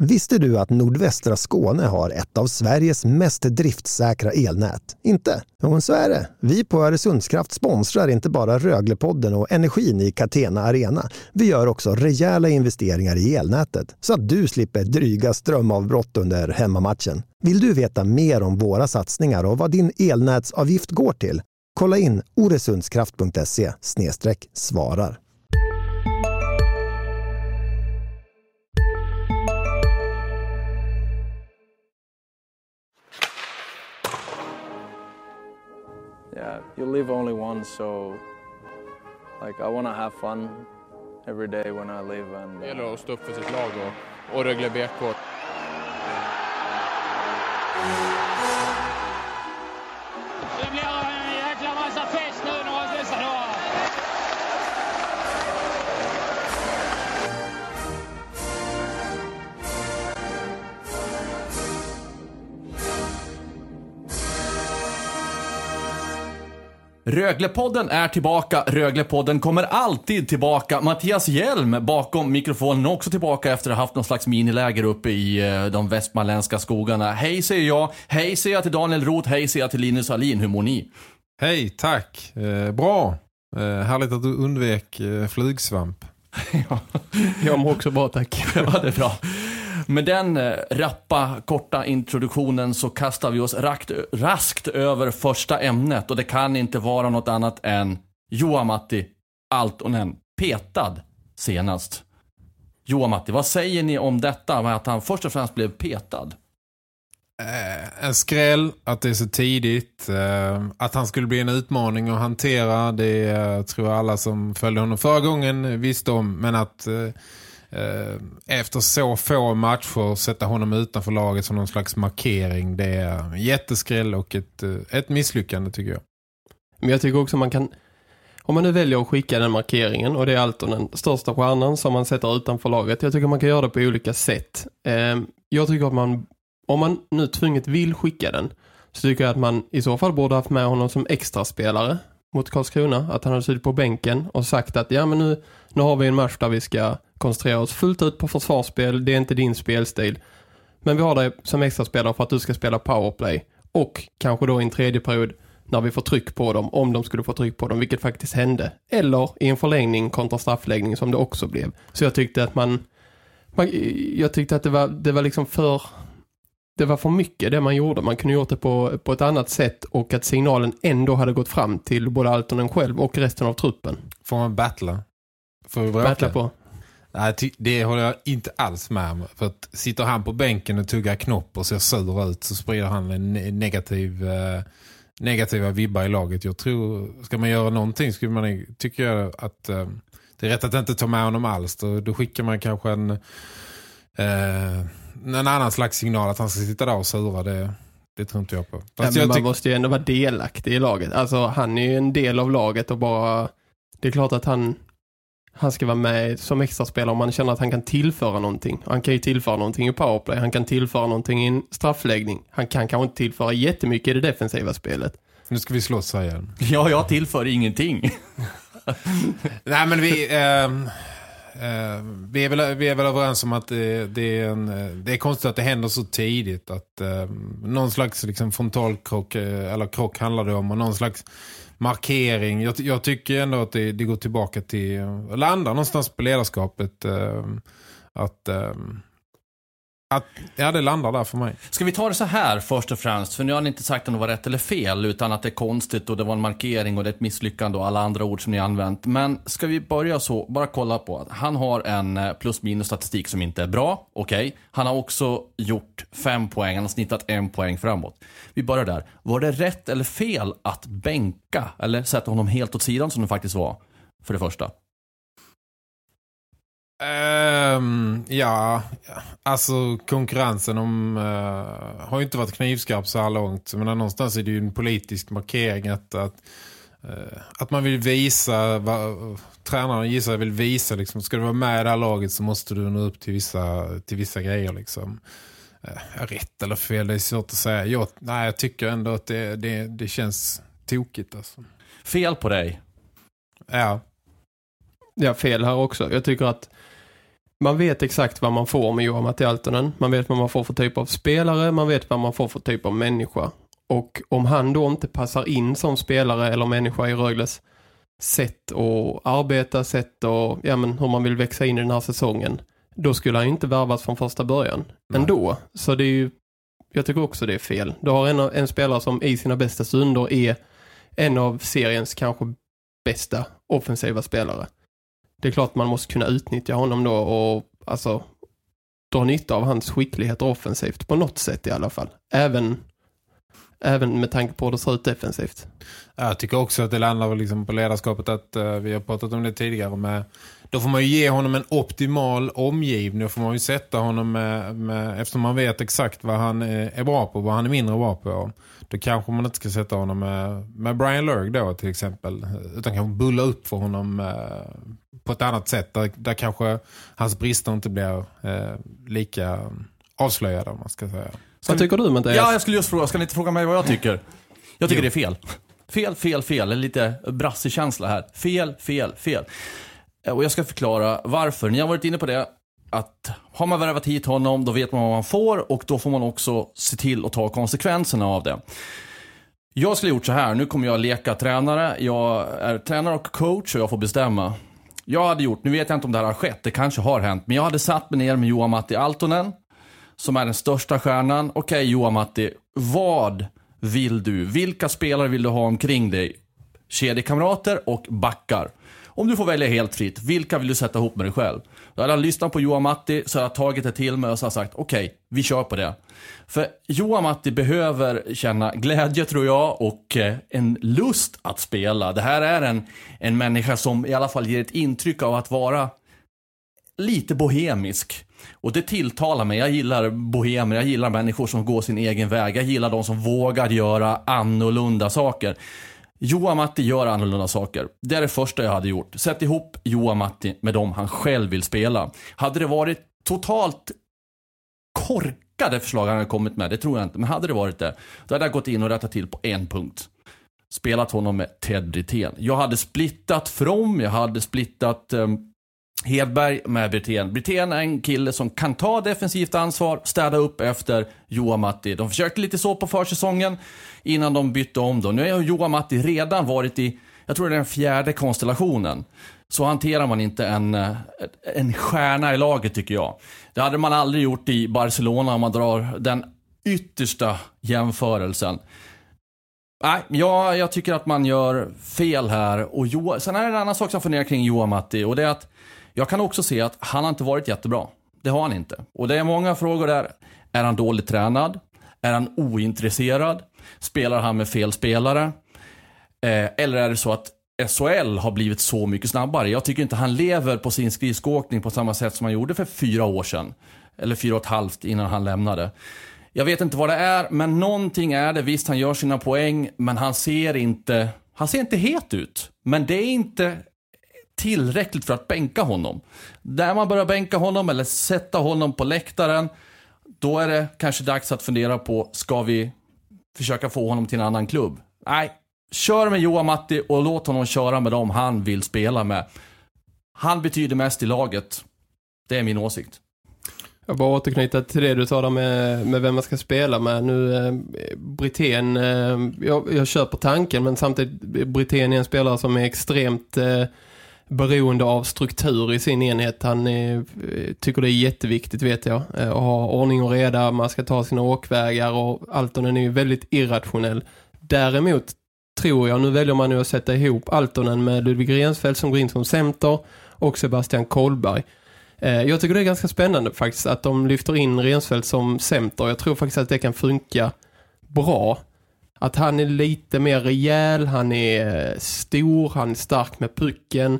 Visste du att nordvästra Skåne har ett av Sveriges mest driftsäkra elnät? Inte? Jo, så är det. Vi på Öresundskraft sponsrar inte bara Röglepodden och energin i Catena Arena. Vi gör också rejäla investeringar i elnätet så att du slipper dryga strömavbrott under hemmamatchen. Vill du veta mer om våra satsningar och vad din elnätsavgift går till? Kolla in oresundskraft.se svarar. You live only once, so like I want to have fun every day when I live. And Det gäller uh, att stå upp för sitt lag och, och Rögle BK. Det blir Röglepodden är tillbaka, Röglepodden kommer alltid tillbaka. Mattias Hjelm bakom mikrofonen är också tillbaka efter att ha haft någon slags miniläger uppe i eh, de västmanländska skogarna. Hej säger jag, hej säger jag till Daniel Roth, hej säger jag till Linus Alin. Hur mår ni? Hej, tack. Eh, bra. Eh, härligt att du undvek eh, flugsvamp. Jag mår också bra tack. Ja, det är bra. Med den eh, rappa, korta introduktionen så kastar vi oss rakt, raskt över första ämnet och det kan inte vara något annat än Joamatti Altonen petad senast. Joamatti, vad säger ni om detta med att han först och främst blev petad? Eh, en skräll att det är så tidigt. Eh, att han skulle bli en utmaning att hantera. Det eh, tror jag alla som följde honom förra gången visste om. Men att eh, Eh, efter så få matcher sätta honom utanför laget som någon slags markering. Det är en jätteskräll och ett, eh, ett misslyckande tycker jag. Men jag tycker också man kan, om man nu väljer att skicka den markeringen och det är alltid den största stjärnan som man sätter utanför laget. Jag tycker man kan göra det på olika sätt. Ehm, jag tycker att man, om man nu tvunget vill skicka den så tycker jag att man i så fall borde haft med honom som extra spelare mot Karlskrona. Att han hade suttit på bänken och sagt att ja men nu, nu har vi en match där vi ska koncentrera oss fullt ut på försvarsspel. Det är inte din spelstil. Men vi har dig som extra spelare för att du ska spela powerplay. Och kanske då i en tredje period när vi får tryck på dem, om de skulle få tryck på dem, vilket faktiskt hände. Eller i en förlängning kontra straffläggning som det också blev. Så jag tyckte att man, man jag tyckte att det var, det var liksom för det var för mycket det man gjorde. Man kunde gjort det på, på ett annat sätt och att signalen ändå hade gått fram till både Altonen själv och resten av truppen. Får man battla? Får vi bråka? Battla på. Nej, det håller jag inte alls med om. För att sitter han på bänken och tuggar knopp och ser sur ut så sprider han en ne- negativ, eh, negativa vibbar i laget. Jag tror, ska man göra någonting skulle man, tycker jag att eh, det är rätt att inte ta med honom alls. Då, då skickar man kanske en, eh, en annan slags signal att han ska sitta där och sura. Det, det tror inte jag på. Men jag man måste ju ändå vara delaktig i laget. Alltså han är ju en del av laget och bara... Det är klart att han, han ska vara med som extra spelare om man känner att han kan tillföra någonting. Han kan ju tillföra någonting i powerplay. Han kan tillföra någonting i en straffläggning. Han kan kanske inte tillföra jättemycket i det defensiva spelet. Nu ska vi slåss här igen. Ja, jag tillför ingenting. Nej men vi, ehm, eh, vi, är väl, vi är väl överens om att det, det, är en, eh, det är konstigt att det händer så tidigt. Att eh, någon slags liksom, frontalkrock eh, eller krock handlar det om och någon slags markering. Jag, jag tycker ändå att det, det går tillbaka till, eh, landar någonstans på ledarskapet. Eh, att, eh, att, ja det landar där för mig. Ska vi ta det så här först och främst? För nu har ni inte sagt om det var rätt eller fel, utan att det är konstigt och det var en markering och det är ett misslyckande och alla andra ord som ni har använt. Men ska vi börja så, bara kolla på att han har en eh, plus minus statistik som inte är bra, okej. Han har också gjort fem poäng, han har snittat en poäng framåt. Vi börjar där. Var det rätt eller fel att bänka, eller sätta honom helt åt sidan som det faktiskt var, för det första? Ehm, ja, alltså konkurrensen om, eh, har ju inte varit knivskarp så här långt. Men någonstans är det ju en politisk markering att, att, eh, att man vill visa, va, tränaren gissar vill visa, liksom, ska du vara med i det här laget så måste du nå upp till vissa, till vissa grejer. Liksom. Eh, rätt eller fel, det är svårt att säga. Jag, nej, jag tycker ändå att det, det, det känns tokigt. Alltså. Fel på dig. Ja, Ja, fel här också. Jag tycker att man vet exakt vad man får med Johan Matti Altonen. Man vet vad man får för typ av spelare, man vet vad man får för typ av människa. Och om han då inte passar in som spelare eller människa i Rögles sätt att arbeta, sätt och ja, men hur man vill växa in i den här säsongen, då skulle han ju inte värvas från första början Nej. ändå. Så det är ju, jag tycker också det är fel. Du har en, en spelare som i sina bästa stunder är en av seriens kanske bästa offensiva spelare. Det är klart man måste kunna utnyttja honom då och alltså dra nytta av hans skicklighet offensivt på något sätt i alla fall. Även, även med tanke på hur det ser ut defensivt. Jag tycker också att det landar liksom på ledarskapet att uh, vi har pratat om det tidigare med då får man ju ge honom en optimal omgivning. Då får man ju sätta honom med, med eftersom man vet exakt vad han är, är bra på, vad han är mindre bra på. Då kanske man inte ska sätta honom med, med Brian Lurg då till exempel. Utan kanske bulla upp för honom eh, på ett annat sätt. Där, där kanske hans brister inte blir eh, lika avslöjade om man ska säga. Vad tycker du Mattias? Ja, jag skulle just fråga. Ska ni inte fråga mig vad jag tycker? Jag tycker det är fel. Fel, fel, fel. En lite brassig känsla här. Fel, fel, fel. Eh, Och jag ska förklara varför. Ni har varit inne på det att har man värvat hit honom, då vet man vad man får och då får man också se till att ta konsekvenserna av det. Jag skulle ha gjort så här, nu kommer jag leka tränare. Jag är tränare och coach och jag får bestämma. Jag hade gjort, nu vet jag inte om det här har skett, det kanske har hänt, men jag hade satt mig ner med Johan Matti Altonen, som är den största stjärnan. Okej Johan Matti, vad vill du? Vilka spelare vill du ha omkring dig? Kedjekamrater och backar. Om du får välja helt fritt, vilka vill du sätta ihop med dig själv? Då hade jag lyssnat på Johan Matti, så hade jag tagit det till mig och så sagt, okej, vi kör på det. För Johan Matti behöver känna glädje tror jag och eh, en lust att spela. Det här är en, en människa som i alla fall ger ett intryck av att vara lite bohemisk. Och det tilltalar mig. Jag gillar bohemer, jag gillar människor som går sin egen väg. Jag gillar de som vågar göra annorlunda saker. Johan Matti gör annorlunda saker. Det är det första jag hade gjort. Sätt ihop Johan Matti med dem han själv vill spela. Hade det varit totalt korkade förslag han hade kommit med, det tror jag inte. Men hade det varit det, då hade jag gått in och rättat till på en punkt. Spelat honom med Ted Brithén. Jag hade splittat From, jag hade splittat um, Hedberg med Brithén. Brithén är en kille som kan ta defensivt ansvar, städa upp efter Johan Matti. De försökte lite så på försäsongen innan de bytte om då. Nu har Johan Matti redan varit i, jag tror det är den fjärde konstellationen. Så hanterar man inte en, eh, en stjärna i laget tycker jag. Det hade man aldrig gjort i Barcelona om man drar den yttersta jämförelsen. Nej, jag, jag tycker att man gör fel här. Och jo, sen är det en annan sak som jag funderar kring Johan Matti. Och det är att jag kan också se att han har inte varit jättebra. Det har han inte. Och det är många frågor där. Är han dåligt tränad? Är han ointresserad? Spelar han med fel spelare? Eh, eller är det så att SHL har blivit så mycket snabbare? Jag tycker inte han lever på sin skridskoåkning på samma sätt som han gjorde för fyra år sedan. Eller fyra och ett halvt innan han lämnade. Jag vet inte vad det är, men någonting är det. Visst, han gör sina poäng, men han ser inte, han ser inte het ut. Men det är inte tillräckligt för att bänka honom. Där man börjar bänka honom eller sätta honom på läktaren, då är det kanske dags att fundera på, ska vi försöka få honom till en annan klubb? Nej, kör med Johan Matti och låt honom köra med dem han vill spela med. Han betyder mest i laget. Det är min åsikt. Jag bara återknyta till det du sa där med, med vem man ska spela med. Nu, eh, Brithén, eh, jag, jag köper tanken men samtidigt Brithén är en spelare som är extremt eh, beroende av struktur i sin enhet. Han eh, tycker det är jätteviktigt vet jag. Eh, att ha ordning och reda, man ska ta sina åkvägar och Altonen är ju väldigt irrationell. Däremot tror jag, nu väljer man nu att sätta ihop Altonen med Ludvig Rensfeldt som går in som center och Sebastian Kolberg. Eh, Jag tycker det är ganska spännande faktiskt att de lyfter in Rensfeldt som center. Jag tror faktiskt att det kan funka bra. Att han är lite mer rejäl, han är eh, stor, han är stark med pucken.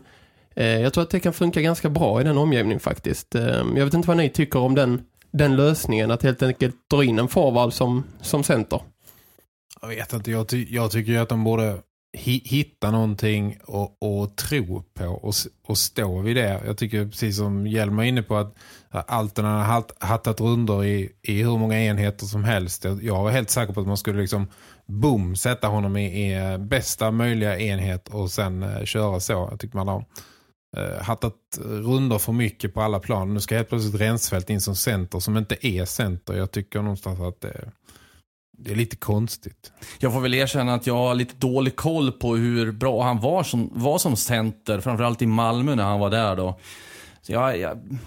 Eh, jag tror att det kan funka ganska bra i den omgivningen faktiskt. Ehm, jag vet inte vad ni tycker om den, den lösningen, att helt enkelt dra in en forward som, som center. Jag vet inte, jag, ty jag tycker ju att de borde hitta någonting och, och tro på och, och stå vid det. Jag tycker precis som Hjelm är inne på att Alten har hattat runder i, i hur många enheter som helst. Jag- var helt säker på att man skulle liksom boom, sätta honom i, i eh, bästa möjliga enhet och sen eh, köra så. Jag tycker man har eh, hattat rundor för mycket på alla plan. Nu ska helt plötsligt Rensfeldt in som center som inte är center. Jag tycker någonstans att det, det är lite konstigt. Jag får väl erkänna att jag har lite dålig koll på hur bra han var som, var som center. Framförallt i Malmö när han var där då. Så jag, jag,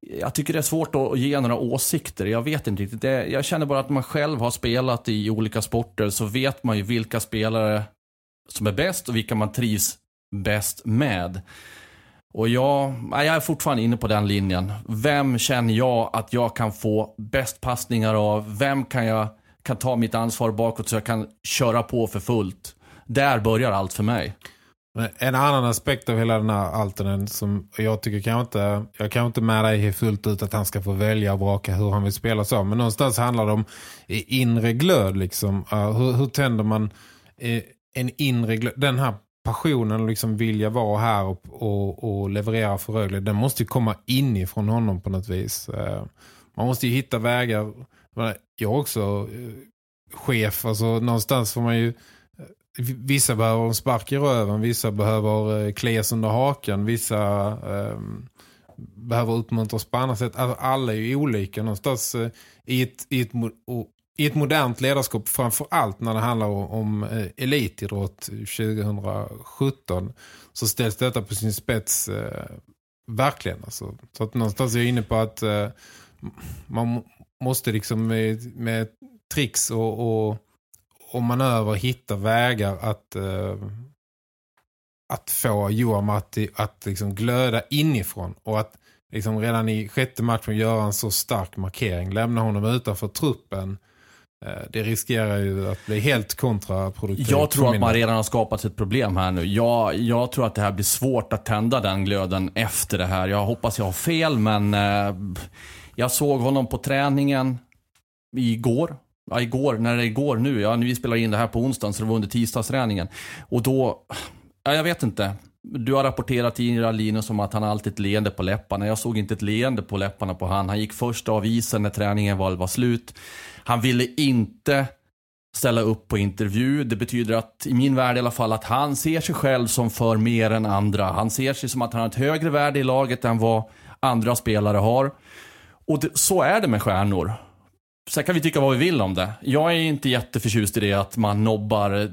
jag tycker det är svårt att ge några åsikter. Jag vet inte riktigt. Det, jag känner bara att man själv har spelat i olika sporter så vet man ju vilka spelare som är bäst och vilka man trivs bäst med. Och jag, jag är fortfarande inne på den linjen. Vem känner jag att jag kan få bäst passningar av? Vem kan jag kan ta mitt ansvar bakåt så jag kan köra på för fullt? Där börjar allt för mig. En annan aspekt av hela den här alternen som jag tycker kan inte, jag kan inte med dig fullt ut att han ska få välja och vraka hur han vill spela så. Men någonstans handlar det om inre glöd liksom. Uh, hur, hur tänder man eh, en inre glöd? Den här passionen liksom vilja vara här och, och, och leverera för Rögle, den måste ju komma inifrån honom på något vis. Eh, man måste ju hitta vägar. Jag är också eh, chef, alltså någonstans får man ju eh, vissa behöver en spark i röven, vissa behöver eh, klias under hakan, vissa eh, behöver uppmuntras på annat sätt. Alltså, alla är ju olika någonstans eh, i, ett, i, ett, i ett modernt ledarskap, framför allt när det handlar om, om eh, elitidrott 2017 så ställs detta på sin spets verkligen. Alltså. Så att någonstans är jag inne på att man måste liksom med, med tricks och, och och manöver hitta vägar att, uh, att få Johan Matti att liksom glöda inifrån och att liksom redan i sjätte matchen göra en så stark markering. Lämna honom utanför truppen. Uh, det riskerar ju att bli helt kontraproduktivt. Jag tror att man redan har skapat ett problem här nu. Jag, jag tror att det här blir svårt att tända den glöden efter det här. Jag hoppas jag har fel men uh, jag såg honom på träningen igår ja, igår, när det är igår nu, ja, vi spelar in det här på onsdagen så det var under tisdagsträningen. Och då, ja, jag vet inte. Du har rapporterat tidigare Linus om att han alltid ett leende på läpparna. Jag såg inte ett leende på läpparna på han. Han gick först av isen när träningen var, var slut. Han ville inte ställa upp på intervju. Det betyder att, i min värld i alla fall, att han ser sig själv som för mer än andra. Han ser sig som att han har ett högre värde i laget än vad andra spelare har. Och det, så är det med stjärnor. Sen kan vi tycka vad vi vill om det. Jag är inte jätteförtjust i det att man nobbar.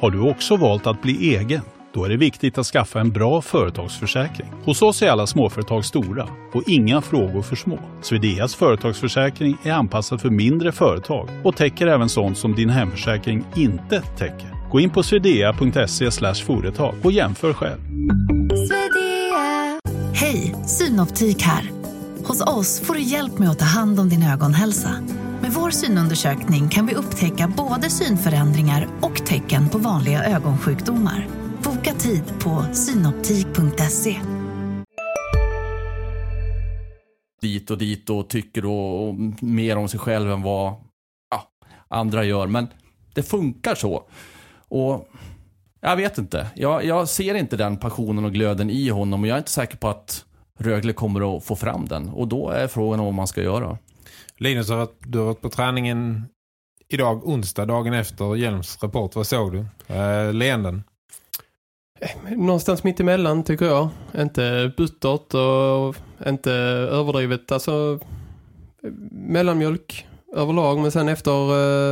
Har du också valt att bli egen? Då är det viktigt att skaffa en bra företagsförsäkring. Hos oss är alla småföretag stora och inga frågor för små. Swedeas företagsförsäkring är anpassad för mindre företag och täcker även sånt som din hemförsäkring inte täcker. Gå in på swedea.se företag och jämför själv. Hej, Synoptik här. Hos oss får du hjälp med att ta hand om din ögonhälsa. Med vår synundersökning kan vi upptäcka både synförändringar och tecken på vanliga ögonsjukdomar. Boka tid på synoptik.se. Dit och dit och tycker och, och mer om sig själv än vad ja, andra gör. Men det funkar så. Och jag vet inte. Jag, jag ser inte den passionen och glöden i honom och jag är inte säker på att Rögle kommer att få fram den. Och då är frågan om vad man ska göra. Linus, du har varit på träningen idag, onsdag, dagen efter Hjelms rapport. Vad såg du? Eh, leenden? Någonstans mitt emellan tycker jag. Inte buttert och inte överdrivet. Alltså mellanmjölk överlag. Men sen efter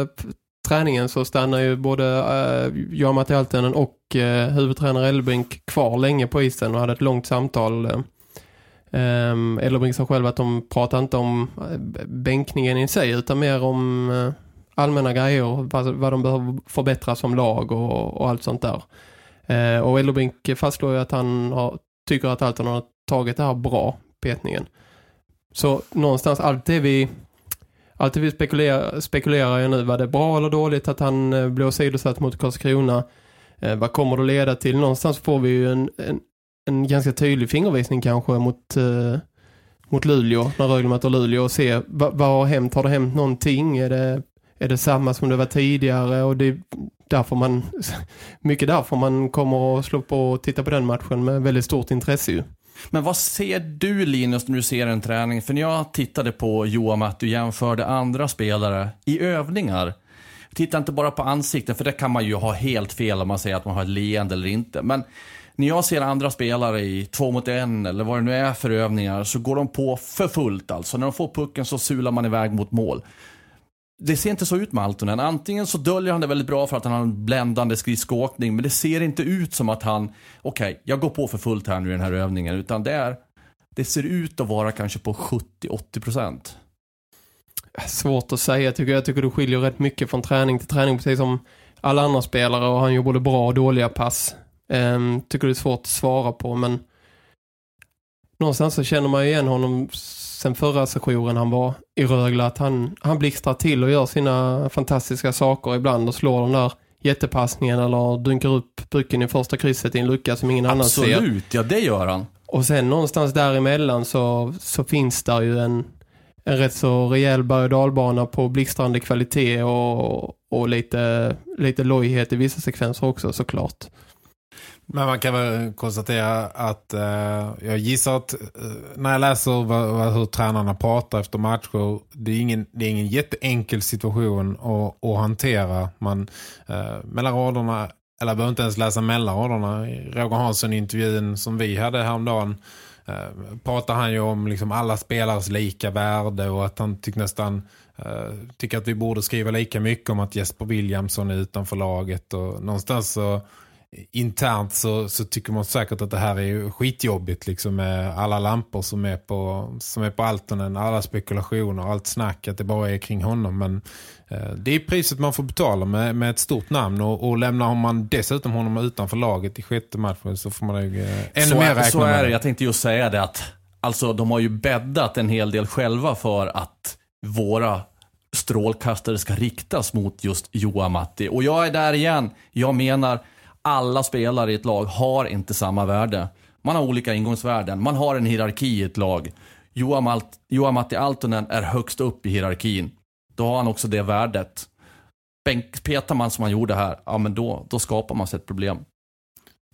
eh, träningen så stannar ju både eh, jag, Matti Altenen och eh, huvudtränare Elbrink kvar länge på isen och hade ett långt samtal eh, Um, sa själv att de pratar inte om eh, bänkningen i sig utan mer om uh, allmänna grejer, vad, vad de behöver förbättra som lag och, och allt sånt där. Uh, och Elbrink fastslår ju att han har, tycker att Alton har tagit det här bra, petningen. Så någonstans, allt det vi allt vi spekulerar, spekulerar ju nu, var det bra eller dåligt att han eh, blev sidosatt mot Karlskrona? Eh, vad kommer det att leda till? Någonstans får vi ju en, en, en ganska tydlig fingervisning kanske mot, eh, mot Luleå, när Rögle möter Luleå och se vad, vad har hänt? Har det hänt någonting? Är det, är det samma som det var tidigare? Och det därför man, mycket därför man kommer att slå på och titta på den matchen med väldigt stort intresse ju. Men vad ser du Linus när du ser en träning? För när jag tittade på Johan att du jämförde andra spelare i övningar Titta inte bara på ansikten, för det kan man ju ha helt fel om man säger att man har ett leende eller inte. Men när jag ser andra spelare i två mot en eller vad det nu är för övningar så går de på för fullt alltså. När de får pucken så sular man iväg mot mål. Det ser inte så ut med Altonen. Antingen så döljer han det väldigt bra för att han har en bländande skridskoåkning, men det ser inte ut som att han, okej, okay, jag går på för fullt här nu i den här övningen, utan det är, det ser ut att vara kanske på 70-80 procent. Svårt att säga, tycker jag. Jag tycker det skiljer rätt mycket från träning till träning, precis som alla andra spelare, och han gör både bra och dåliga pass. Um, tycker det är svårt att svara på, men någonstans så känner man igen honom sen förra sessionen han var i Rögle att han, han blixtrar till och gör sina fantastiska saker ibland och slår den där jättepassningen eller dunkar upp pucken i första krysset i en lucka som ingen Absolut, annan ser. Absolut, ja det gör han. Och sen någonstans däremellan så, så finns där ju en, en rätt så rejäl berg- på blixtrande kvalitet och, och lite, lite lojhet i vissa sekvenser också såklart. Men man kan väl konstatera att eh, jag gissar att eh, när jag läser vad, vad, hur tränarna pratar efter matcher, det är ingen, det är ingen jätteenkel situation att, att hantera. Man, eh, mellan raderna, eller behöver inte ens läsa mellan raderna. Roger Hansson i intervjun som vi hade häromdagen eh, pratar han ju om liksom alla spelares lika värde och att han tycker nästan eh, tycker att vi borde skriva lika mycket om att Jesper Williamson är utanför laget och någonstans så internt så, så tycker man säkert att det här är skitjobbigt liksom med alla lampor som är på, som är på Altonen, alla spekulationer, allt snack att det bara är kring honom. Men eh, det är priset man får betala med, med ett stort namn och, och lämnar man dessutom honom utanför laget i sjätte matchen så får man ju eh, ännu så mer är, räkna Så är det, jag tänkte just säga det att alltså de har ju bäddat en hel del själva för att våra strålkastare ska riktas mot just Joa Matti. Och jag är där igen. Jag menar alla spelare i ett lag har inte samma värde. Man har olika ingångsvärden. Man har en hierarki i ett lag. Johan Matti Altonen är högst upp i hierarkin. Då har han också det värdet. Bänkpetar man som man gjorde här, ja men då, då skapar man sig ett problem.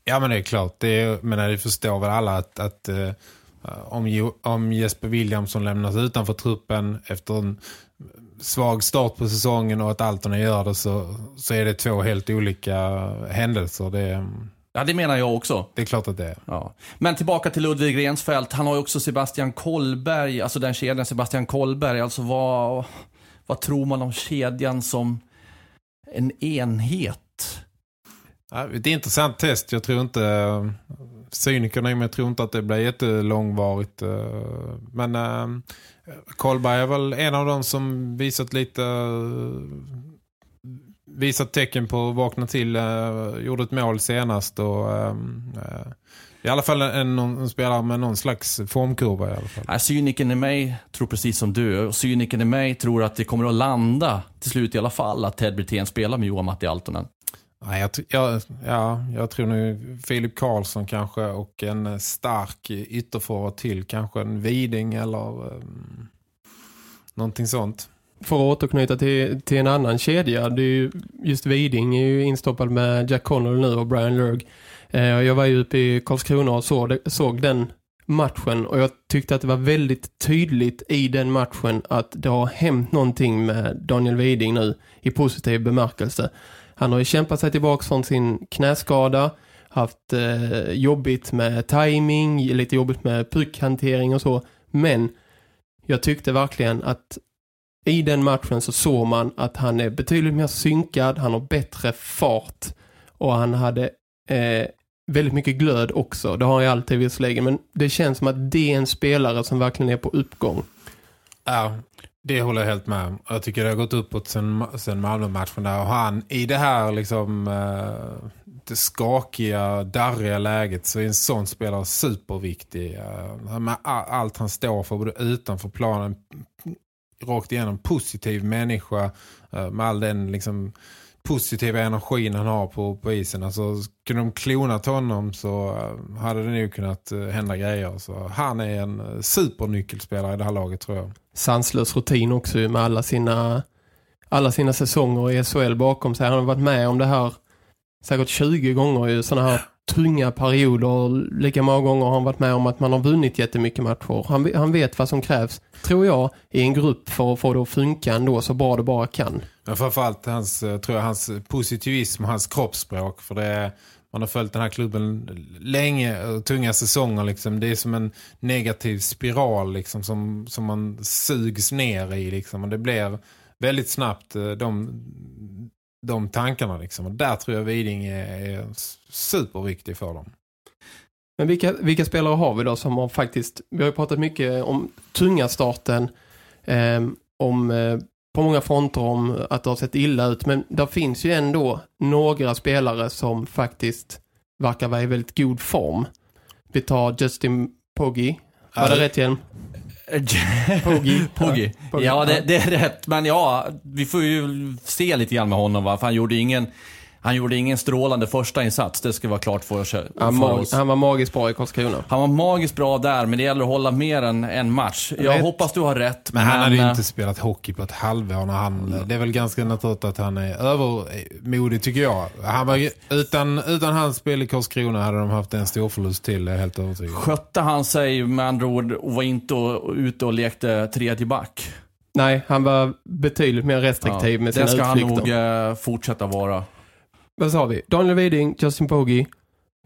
Ja men det är klart. Det är, men det förstår väl alla att, att uh, om, om Jesper Williamson lämnas utanför truppen efter en svag start på säsongen och att Altonen gör det så, så är det två helt olika händelser. Det, ja, det menar jag också. Det är klart att det är. Ja. Men tillbaka till Ludvig Rensfeldt. Han har ju också Sebastian Kolberg, alltså den kedjan Sebastian Kolberg. Alltså vad, vad tror man om kedjan som en enhet? Ja, det är ett intressant test. Jag tror inte cynikerna men jag tror inte att det blir jättelångvarigt. Eh, men eh, Kolberg är väl en av dem som visat lite visat tecken på att vakna till eh, gjorde ett mål senast och ehm, i alla fall en, en spelare med någon slags formkurva i alla fall. Ja, cyniken i mig tror precis som du. Cyniken i mig tror att det kommer att landa till slut i alla fall att Ted Brithén spelar med Johan Matti Altonen. Nej, jag, jag, ja, jag tror nu Filip Karlsson kanske och en stark ytterförare till. Kanske en Viding eller um, någonting sånt. För att återknyta till, till en annan kedja. Det är ju, just Viding är ju instoppad med Jack Connell nu och Brian Lurg. Eh, jag var ju uppe i Karlskrona och såg, såg den matchen och jag tyckte att det var väldigt tydligt i den matchen att det har hänt någonting med Daniel Widing nu i positiv bemärkelse. Han har ju kämpat sig tillbaka från sin knäskada, haft eh, jobbigt med timing, lite jobbigt med puckhantering och så. Men jag tyckte verkligen att i den matchen så såg man att han är betydligt mer synkad, han har bättre fart och han hade eh, väldigt mycket glöd också. Det har han alltid visserligen, men det känns som att det är en spelare som verkligen är på uppgång. Ja, det håller jag helt med om. Jag tycker det har gått uppåt sen, sen Malmö-matchen där. Och han i det här liksom eh, det skakiga, darriga läget så är en sån spelare superviktig. Eh, med allt han står för både utanför planen rakt igenom positiv människa eh, med all den liksom positiva energin han har på, på isen. Alltså, kunde de klonat honom så eh, hade det nog kunnat eh, hända grejer. Så han är en eh, supernyckelspelare i det här laget tror jag. Sanslös rutin också med alla sina, alla sina säsonger i SHL bakom sig. Han har varit med om det här säkert 20 gånger i sådana här tunga perioder. Lika många gånger har han varit med om att man har vunnit jättemycket matcher. Han, han vet vad som krävs, tror jag, i en grupp för att få det att funka ändå så bra det bara kan. Men framförallt hans, eh, tror jag, hans positivism och hans kroppsspråk. För det är, man har följt den här klubben länge, tunga säsonger. Liksom. Det är som en negativ spiral liksom, som, som man sugs ner i. Liksom. Och det blir väldigt snabbt eh, de, de tankarna. Liksom. Och där tror jag Viding är, är superviktig för dem. Men vilka, vilka spelare har vi då som har faktiskt, vi har ju pratat mycket om tunga starten, eh, om eh, på många fronter om att det har sett illa ut, men där finns ju ändå några spelare som faktiskt verkar vara i väldigt god form. Vi tar Justin Poggi. Var det rätt igen? Poggi. Poggi. Ja, det, det, är rätt. Men ja, vi får ju se lite grann med honom va. För han gjorde ingen han gjorde ingen strålande första insats, det ska vara klart för, för han, mag oss. Han var magiskt bra i Karlskrona. Han var magiskt bra där, men det gäller att hålla mer än en match. Jag rätt. hoppas du har rätt. Men, men han hade ju inte spelat hockey på ett halvår när han... Det är väl ganska naturligt att han är övermodig tycker jag. Han var, utan, utan hans spel i Karlskrona hade de haft en stor förlust till, helt övertygad. Skötte han sig med andra ord och var inte ute och lekte tredje back? Nej, han var betydligt mer restriktiv ja, med sina utflykter. Det ska han nog eh, fortsätta vara. Vad sa vi? Daniel Widing, Justin Pogge,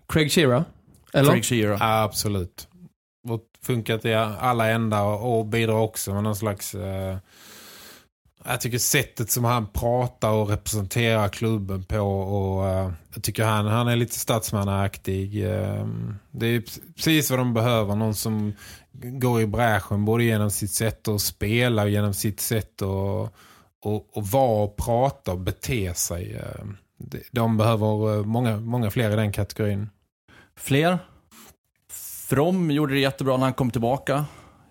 Craig Shearer? Eller? Craig Shearer. Ja, absolut. Och funkat i alla ändar och bidrar också med någon slags... Eh, jag tycker sättet som han pratar och representerar klubben på och eh, jag tycker han, han är lite statsmannaaktig. Eh, det är precis vad de behöver. Någon som går i bräschen både genom sitt sätt att spela och genom sitt sätt att och, och vara och prata och bete sig. Eh, de behöver eh, många, många fler i den kategorin. Fler? From gjorde det jättebra när han kom tillbaka.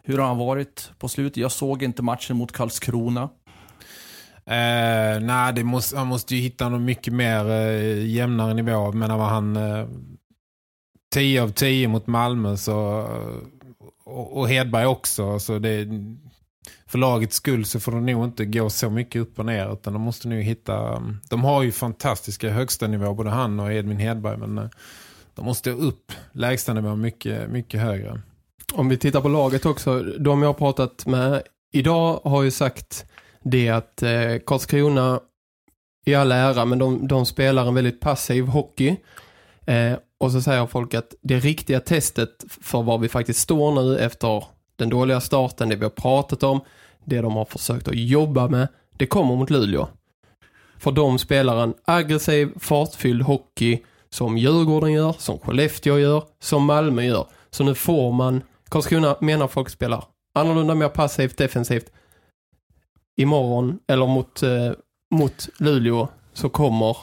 Hur har han varit på slutet? Jag såg inte matchen mot Karlskrona. Eh, nej, det måste, han måste ju hitta något mycket mer eh, jämnare nivå. Men var han eh, 10 av 10 mot Malmö så, och, och Hedberg också. Så det, för lagets skull så får de nog inte gå så mycket upp och ner utan de måste nu hitta de har ju fantastiska högsta nivå både han och Edvin Hedberg men eh, de måste upp lägsta nivå mycket, mycket högre. Om vi tittar på laget också, de jag har pratat med idag har ju sagt det att eh, Karlskrona i all ära men de, de spelar en väldigt passiv hockey eh, och så säger folk att det riktiga testet för var vi faktiskt står nu efter den dåliga starten, det vi har pratat om, det de har försökt att jobba med, det kommer mot Luleå. För de spelar en aggressiv, fartfylld hockey som Djurgården gör, som Skellefteå gör, som Malmö gör. Så nu får man, Karlskrona menar folk spelar annorlunda, mer passivt, defensivt. Imorgon, eller mot, eh, mot Luleå, så kommer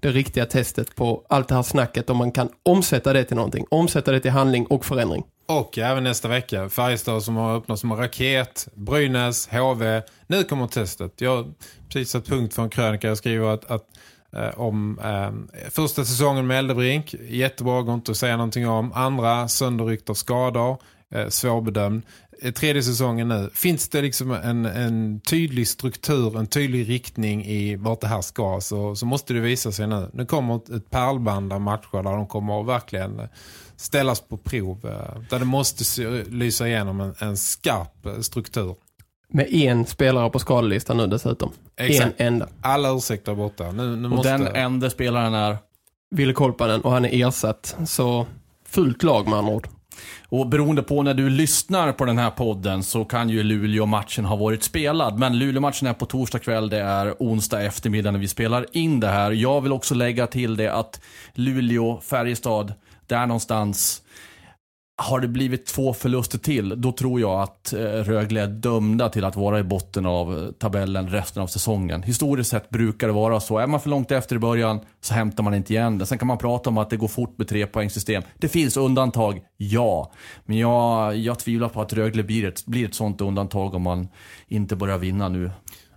det riktiga testet på allt det här snacket om man kan omsätta det till någonting. Omsätta det till handling och förändring. Och även nästa vecka, Färjestad som har öppnat som en raket, Brynäs, HV. Nu kommer testet. Jag har precis satt punkt för en krönika. Jag skriver att, att eh, om eh, första säsongen med Eldebrink, jättebra, går inte att säga någonting om. Andra, sönderryckta skador, eh, svårbedömd. Eh, tredje säsongen nu. Finns det liksom en, en tydlig struktur, en tydlig riktning i vart det här ska så, så måste det visa sig nu. Nu kommer ett, ett pärlband av matcher där de kommer att verkligen eh, ställas på prov. Eh, där det måste lysa igenom en, en skarp eh, struktur. Med en spelare på skadelistan nu dessutom. Exakt. En enda. Alla ursäkter borta. Nu, nu och måste... den enda spelaren är? Ville Kolpanen och han är ersatt. Så fullt lag med andra ord. Och beroende på när du lyssnar på den här podden så kan ju Luleå-matchen ha varit spelad. Men Luleå-matchen är på torsdag kväll, det är onsdag eftermiddag när vi spelar in det här. Jag vill också lägga till det att Luleå-Färjestad där någonstans har det blivit två förluster till, då tror jag att eh, Rögle är dömda till att vara i botten av eh, tabellen resten av säsongen. Historiskt sett brukar det vara så. Är man för långt efter i början så hämtar man inte igen det. Sen kan man prata om att det går fort med tre poängsystem. Det finns undantag, ja. Men jag, jag tvivlar på att Rögle blir ett, blir ett sånt undantag om man inte börjar vinna nu.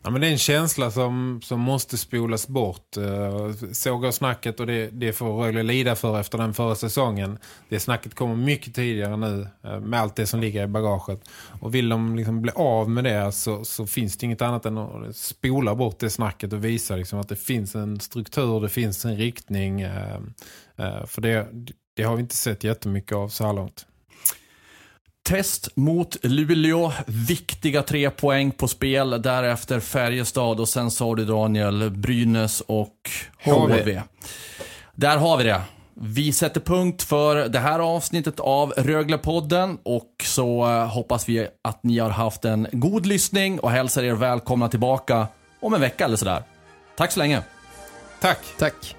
Ja, men det är en känsla som, som måste spolas bort. Eh, såg jag snacket och det, det får Rögle lida för efter den förra säsongen. Det snacket kommer mycket tidigare nu eh, med allt det som ligger i bagaget. Och vill de liksom bli av med det så, så finns det inget annat än att spola bort det snacket och visa liksom att det finns en struktur, det finns en riktning. Eh, för det, det har vi inte sett jättemycket av så här långt test mot Luleå. Viktiga tre poäng på spel. Därefter Färjestad och sen sa du Daniel, Brynäs och HV. HV. Där har vi det. Vi sätter punkt för det här avsnittet av Röglepodden och så eh, hoppas vi att ni har haft en god lyssning och hälsar er välkomna tillbaka om en vecka eller sådär. Tack så länge. Tack. Tack.